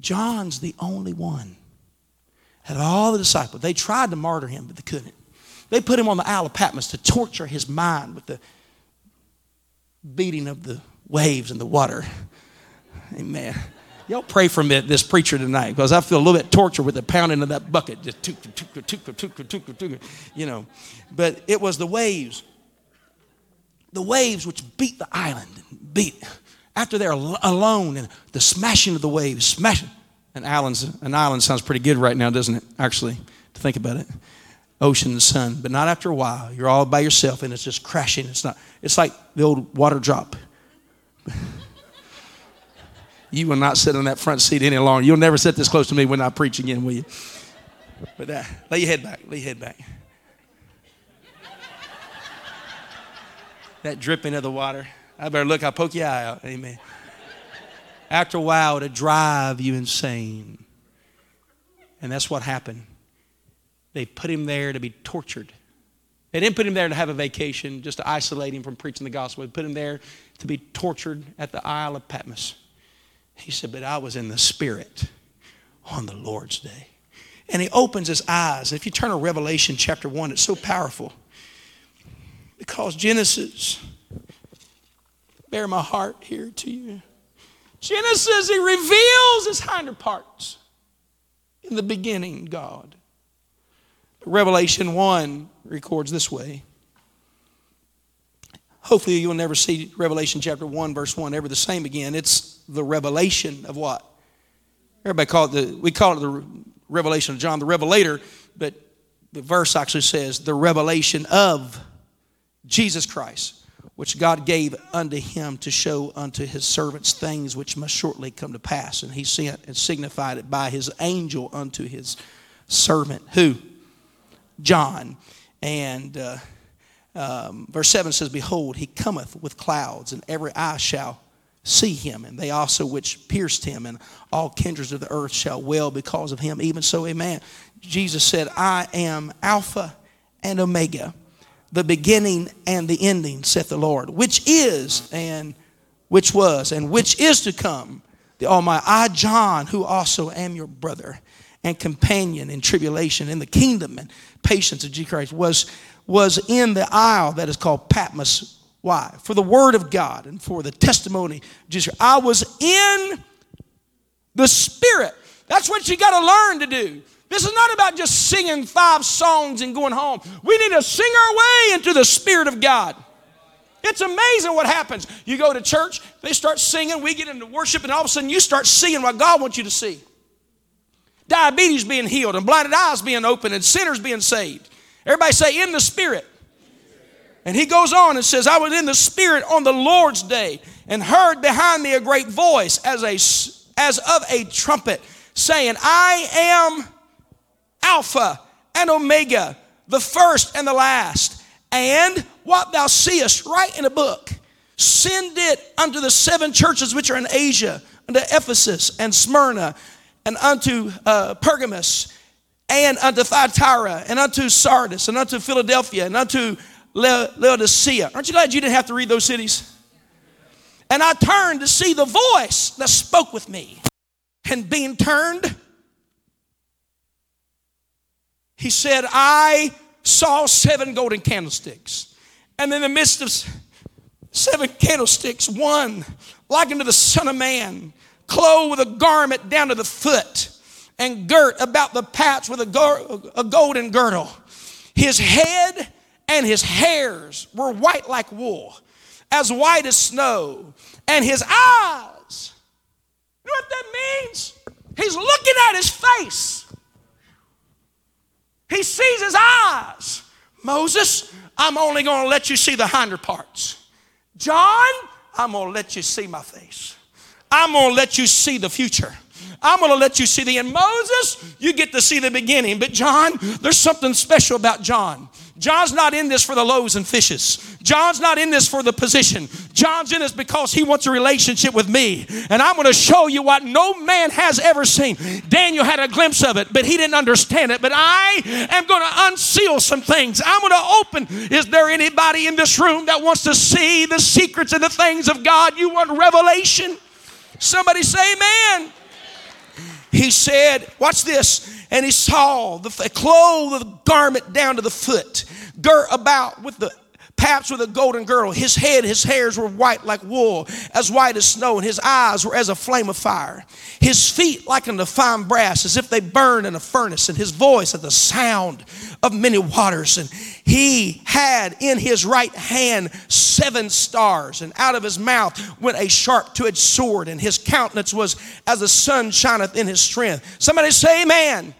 John's the only one. Out of all the disciples, they tried to martyr him, but they couldn't. They put him on the Isle of Patmos to torture his mind with the beating of the waves and the water. Amen. Y'all pray for me, this preacher tonight because I feel a little bit tortured with the pounding of that bucket. Just took, took, took, took, took, took, you know. But it was the waves. The waves which beat the island, and beat after they're alone and the smashing of the waves, smashing. An island, an island sounds pretty good right now, doesn't it? Actually, to think about it ocean and sun. But not after a while. You're all by yourself and it's just crashing. It's not, it's like the old water drop. <laughs> you will not sit on that front seat any longer. You'll never sit this close to me when I preach again, will you? But uh, lay your head back. Lay your head back. that dripping of the water. I better look, I'll poke your eye out. Amen. After a while, it'll drive you insane. And that's what happened. They put him there to be tortured. They didn't put him there to have a vacation, just to isolate him from preaching the gospel. They put him there to be tortured at the Isle of Patmos. He said, But I was in the Spirit on the Lord's day. And he opens his eyes. If you turn to Revelation chapter 1, it's so powerful. Because Genesis, bear my heart here to you. Genesis, he reveals his hinder parts. In the beginning, God. Revelation 1 records this way. Hopefully, you'll never see Revelation chapter 1, verse 1 ever the same again. It's the revelation of what? Everybody call it the, we call it the revelation of John, the revelator, but the verse actually says the revelation of Jesus Christ, which God gave unto him to show unto his servants things which must shortly come to pass. And he sent and signified it by his angel unto his servant. Who? John. And uh, um, verse 7 says, Behold, he cometh with clouds, and every eye shall see him, and they also which pierced him, and all kindreds of the earth shall wail because of him. Even so, amen. Jesus said, I am Alpha and Omega, the beginning and the ending, saith the Lord, which is and which was and which is to come, the Almighty. I, John, who also am your brother and companion in tribulation, in the kingdom and patience of Jesus Christ, was, was in the isle that is called Patmos why? For the word of God and for the testimony. Jesus. I was in the spirit. That's what you got to learn to do. This is not about just singing five songs and going home. We need to sing our way into the spirit of God. It's amazing what happens. You go to church, they start singing, we get into worship, and all of a sudden you start seeing what God wants you to see. Diabetes being healed, and blinded eyes being opened, and sinners being saved. Everybody say, in the spirit. And he goes on and says, I was in the Spirit on the Lord's day and heard behind me a great voice as, a, as of a trumpet saying, I am Alpha and Omega, the first and the last. And what thou seest, write in a book. Send it unto the seven churches which are in Asia, unto Ephesus and Smyrna, and unto uh, Pergamos, and unto Thyatira, and unto Sardis, and unto Philadelphia, and unto Laodicea. Aren't you glad you didn't have to read those cities? And I turned to see the voice that spoke with me. And being turned, he said, I saw seven golden candlesticks. And in the midst of seven candlesticks, one like unto the Son of Man, clothed with a garment down to the foot, and girt about the paps with a, a golden girdle. His head and his hairs were white like wool, as white as snow, and his eyes. You know what that means? He's looking at his face. He sees his eyes. Moses, I'm only going to let you see the hinder parts. John, I'm going to let you see my face. I'm going to let you see the future. I'm going to let you see the end. Moses, you get to see the beginning. But John, there's something special about John. John's not in this for the loaves and fishes. John's not in this for the position. John's in this because he wants a relationship with me. And I'm going to show you what no man has ever seen. Daniel had a glimpse of it, but he didn't understand it. But I am going to unseal some things. I'm going to open. Is there anybody in this room that wants to see the secrets and the things of God? You want revelation? Somebody say, Amen he said, Watch this. And he saw the clothed the garment down to the foot, girt about with the paps with a golden girdle. His head, his hairs were white like wool, as white as snow, and his eyes were as a flame of fire. His feet like unto fine brass, as if they burned in a furnace, and his voice as the sound of many waters. And he had in his right hand seven stars, and out of his mouth went a sharp two edged sword, and his countenance was as the sun shineth in his strength. Somebody say, Amen.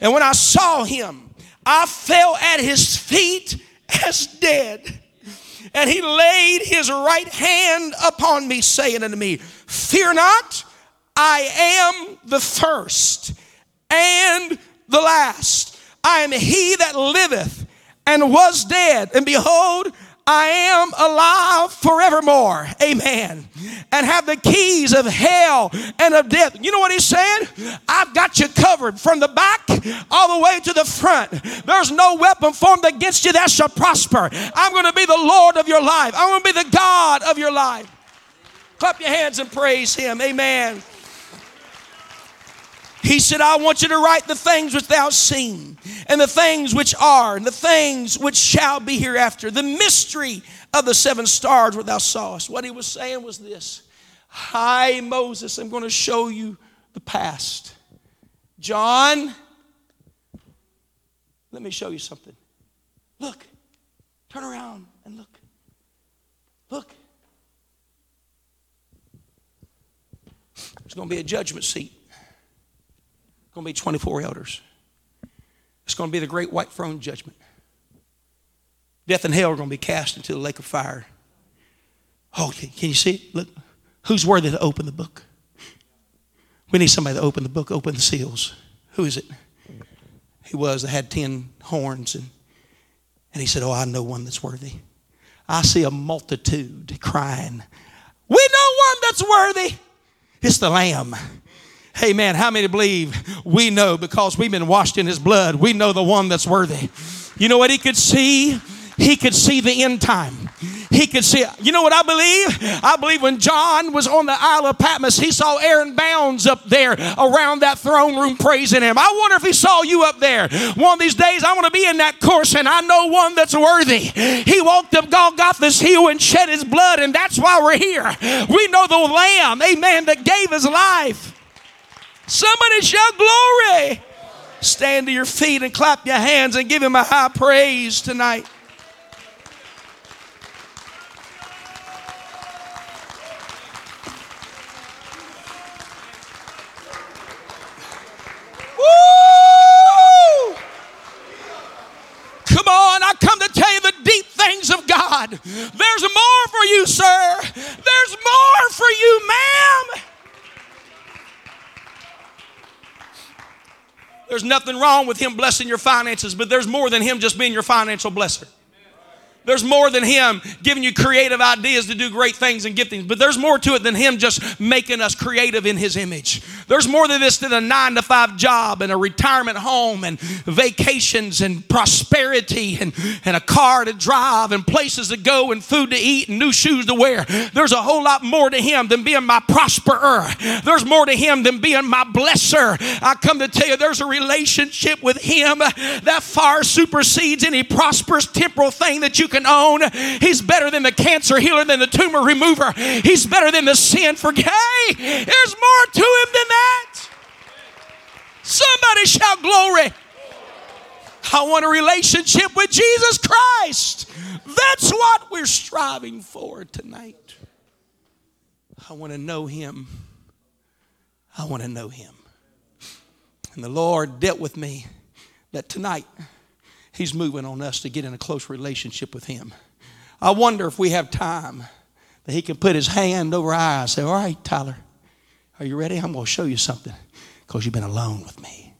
And when I saw him, I fell at his feet as dead. And he laid his right hand upon me, saying unto me, Fear not, I am the first and the last. I am he that liveth and was dead. And behold, I am alive forevermore. Amen. And have the keys of hell and of death. You know what he's saying? I've got you covered from the back all the way to the front. There's no weapon formed against you that shall prosper. I'm going to be the Lord of your life. I'm going to be the God of your life. Clap your hands and praise him. Amen. He said, I want you to write the things which thou seen, and the things which are, and the things which shall be hereafter, the mystery of the seven stars which thou sawest. What he was saying was this Hi, Moses, I'm going to show you the past. John, let me show you something. Look, turn around and look. Look. There's going to be a judgment seat. Going to be 24 elders. It's going to be the great white throne judgment. Death and hell are going to be cast into the lake of fire. Oh, can you see it? Look. Who's worthy to open the book? We need somebody to open the book, open the seals. Who is it? He was that had 10 horns. And, and he said, Oh, I know one that's worthy. I see a multitude crying, We know one that's worthy. It's the Lamb. Hey man, how many believe we know because we've been washed in his blood? We know the one that's worthy. You know what he could see? He could see the end time. He could see. You know what I believe? I believe when John was on the Isle of Patmos, he saw Aaron Bounds up there around that throne room praising him. I wonder if he saw you up there. One of these days, I want to be in that course, and I know one that's worthy. He walked up Golgotha's hill and shed his blood, and that's why we're here. We know the Lamb, amen, that gave his life. Somebody shout glory. Stand to your feet and clap your hands and give him a high praise tonight. Woo! Come on, I come to tell you the deep things of God. There's more for you, sir. There's more for you, ma'am. There's nothing wrong with Him blessing your finances, but there's more than Him just being your financial blesser. There's more than Him giving you creative ideas to do great things and giftings, but there's more to it than Him just making us creative in His image. There's more than this than a nine to five job and a retirement home and vacations and prosperity and, and a car to drive and places to go and food to eat and new shoes to wear. There's a whole lot more to Him than being my prosperer. There's more to Him than being my blesser. I come to tell you there's a relationship with Him that far supersedes any prosperous temporal thing that you can own. He's better than the cancer healer, than the tumor remover. He's better than the sin forgiver. Hey, there's more to him than that. Somebody shout glory. I want a relationship with Jesus Christ. That's what we're striving for tonight. I want to know him. I want to know him. And the Lord dealt with me that tonight He's moving on us to get in a close relationship with Him. I wonder if we have time that He can put His hand over our eyes and say, All right, Tyler, are you ready? I'm going to show you something because you've been alone with me.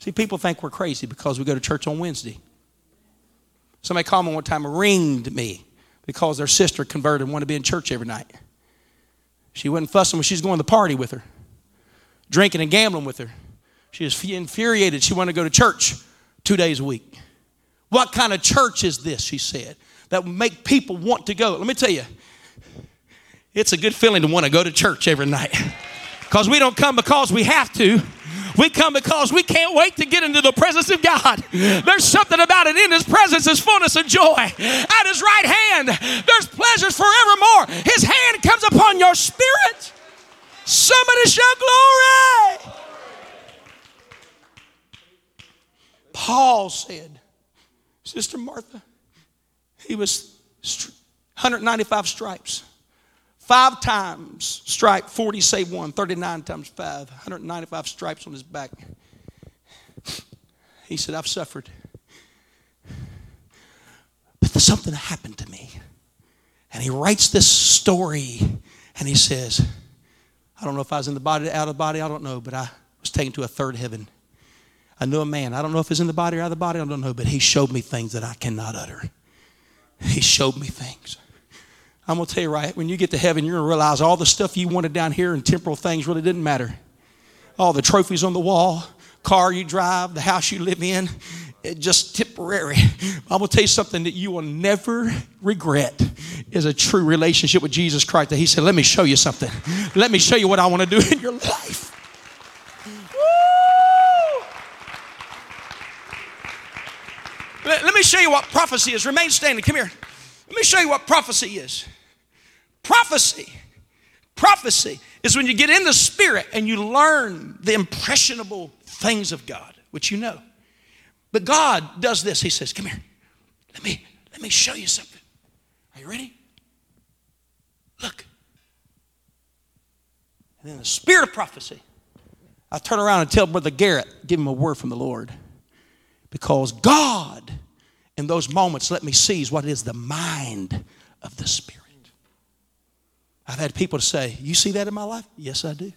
See, people think we're crazy because we go to church on Wednesday. Somebody called me one time, ringed me because their sister converted and wanted to be in church every night. She wasn't fussing when she's going to the party with her, drinking and gambling with her. She was infuriated. She wanted to go to church two days a week. What kind of church is this, she said, that make people want to go? Let me tell you, it's a good feeling to want to go to church every night. <laughs> Because we don't come because we have to. We come because we can't wait to get into the presence of God. There's something about it in His presence is fullness of joy. At His right hand, there's pleasures forevermore. His hand comes upon your spirit. Somebody shout glory. Paul said, Sister Martha, he was 195 stripes. Five times stripe, 40 save one, 39 times five, 195 stripes on his back. He said, I've suffered. But something happened to me. And he writes this story and he says, I don't know if I was in the body, out of the body, I don't know, but I was taken to a third heaven. I knew a man. I don't know if he's in the body or out of the body. I don't know, but he showed me things that I cannot utter. He showed me things. I'm going to tell you right, when you get to heaven, you're going to realize all the stuff you wanted down here and temporal things really didn't matter. All the trophies on the wall, car you drive, the house you live in, it just temporary. I'm going to tell you something that you will never regret is a true relationship with Jesus Christ. That He said, Let me show you something. Let me show you what I want to do in your life. Let, let me show you what prophecy is. Remain standing. Come here. Let me show you what prophecy is. Prophecy Prophecy is when you get in the spirit and you learn the impressionable things of God, which you know. But God does this. He says, Come here. Let me, let me show you something. Are you ready? Look. And then the spirit of prophecy. I turn around and tell Brother Garrett, give him a word from the Lord. Because God, in those moments, let me seize what is the mind of the Spirit. I've had people say, You see that in my life? Yes, I do.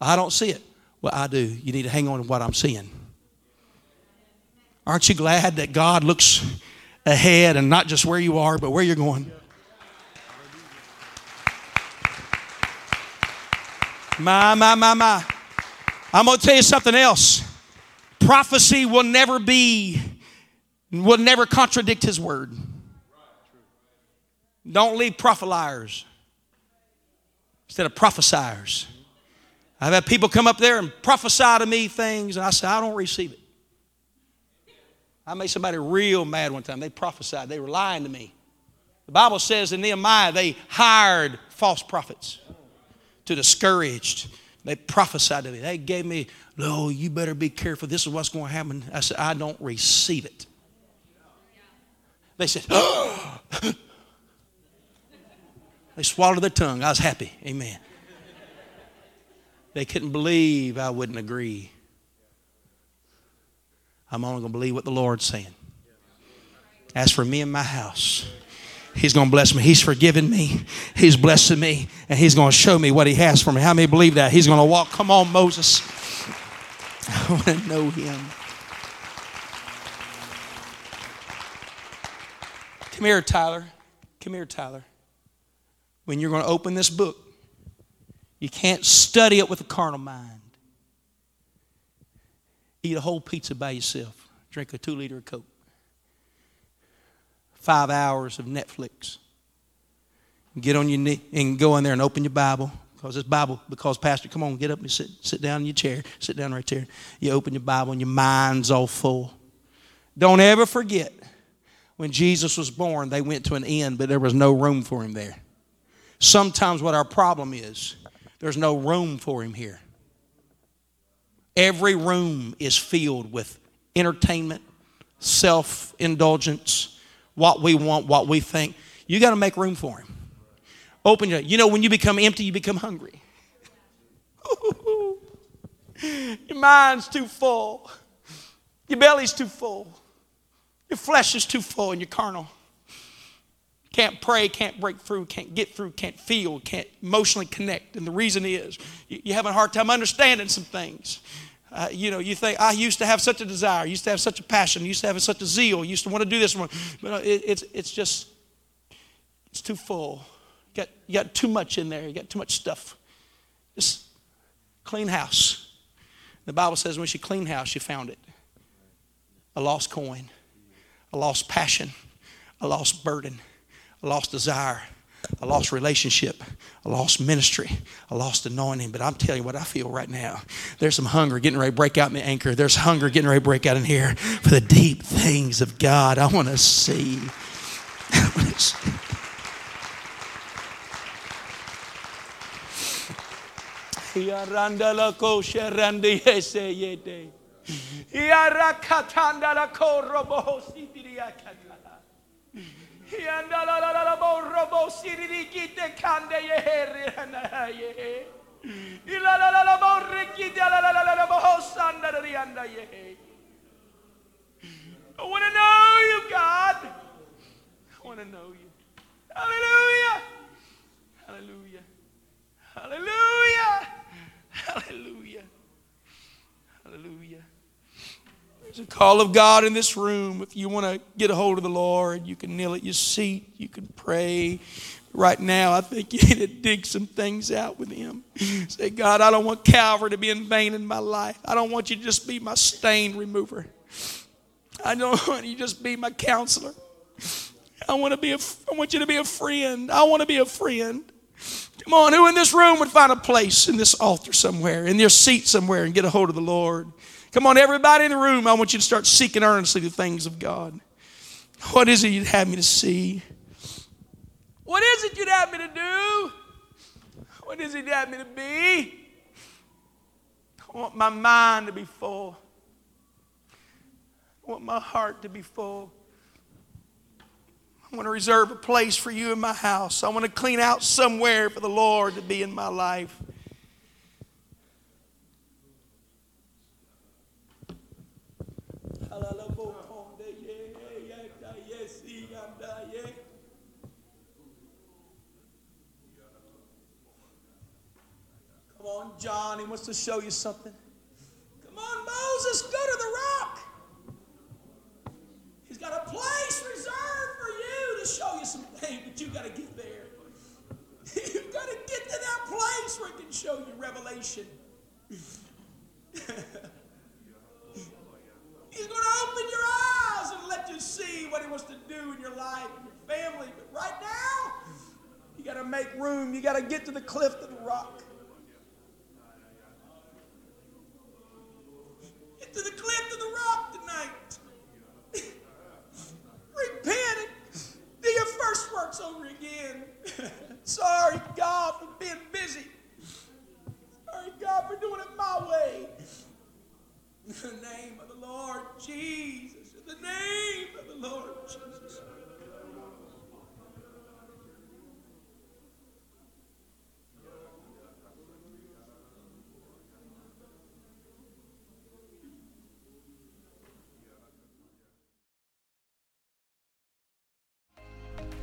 I don't see it. Well, I do. You need to hang on to what I'm seeing. Aren't you glad that God looks ahead and not just where you are, but where you're going? My, my, my, my. I'm going to tell you something else. Prophecy will never be, will never contradict His word. Don't leave prophet liars instead of prophesiers. I've had people come up there and prophesy to me things, and I say, I don't receive it. I made somebody real mad one time. They prophesied, they were lying to me. The Bible says in Nehemiah, they hired false prophets to discourage. They prophesied to me. They gave me, oh, you better be careful. This is what's going to happen. I said, I don't receive it. They said, oh. <gasps> They swallowed their tongue. I was happy. Amen. They couldn't believe I wouldn't agree. I'm only going to believe what the Lord's saying. As for me and my house, He's going to bless me. He's forgiven me. He's blessing me. And He's going to show me what He has for me. How many believe that? He's going to walk. Come on, Moses. <laughs> I want to know Him. Come here, Tyler. Come here, Tyler when you're going to open this book. You can't study it with a carnal mind. Eat a whole pizza by yourself. Drink a two liter Coke. Five hours of Netflix. Get on your knee and go in there and open your Bible. Because this Bible, because Pastor, come on, get up and sit, sit down in your chair. Sit down right there. You open your Bible and your mind's all full. Don't ever forget when Jesus was born, they went to an inn, but there was no room for him there. Sometimes what our problem is, there's no room for him here. Every room is filled with entertainment, self indulgence, what we want, what we think. You got to make room for him. Open your, you know, when you become empty, you become hungry. <laughs> your mind's too full, your belly's too full, your flesh is too full, and you're carnal. Can't pray, can't break through, can't get through, can't feel, can't emotionally connect. And the reason is you're having a hard time understanding some things. Uh, you know, you think, I used to have such a desire, used to have such a passion, used to have such a zeal, used to want to do this one. But uh, it, it's, it's just, it's too full. You got, you got too much in there, you got too much stuff. Just clean house. The Bible says when she cleaned house, she found it a lost coin, a lost passion, a lost burden a lost desire, a lost relationship, a lost ministry, a lost anointing. But I'm telling you what I feel right now. There's some hunger getting ready to break out in the anchor. There's hunger getting ready to break out in here for the deep things of God. I want to see. <laughs> I want to know you, God. I want to know you. Hallelujah. Hallelujah. Hallelujah. Hallelujah. Hallelujah. There's a call of God in this room. If you want to get a hold of the Lord, you can kneel at your seat, you can pray. Right now, I think you <laughs> need to dig some things out with Him. Say, God, I don't want Calvary to be in vain in my life. I don't want you to just be my stain remover. I don't <laughs> want you to just be my counselor. I want to be a, I want you to be a friend. I want to be a friend. Come on, who in this room would find a place in this altar somewhere, in their seat somewhere, and get a hold of the Lord? Come on, everybody in the room, I want you to start seeking earnestly the things of God. What is it you'd have me to see? What is it you'd have me to do? What does He have me to be? I want my mind to be full. I want my heart to be full. I want to reserve a place for you in my house. I want to clean out somewhere for the Lord to be in my life. Come on, John, he wants to show you something. Come on, Moses, go to the rock. He's got a place reserved for you to show you some things, but you got to get there. You've got to get to that place where he can show you revelation. He's going to open your eyes and let you see what he wants to do in your life and your family. But right now, you got to make room. You got to get to the cliff of the rock. Get to the cliff of the rock tonight. Repent and do your first works over again. Sorry, God, for being busy. Sorry, God, for doing it my way. In the name of the Lord Jesus. In the name of the Lord Jesus.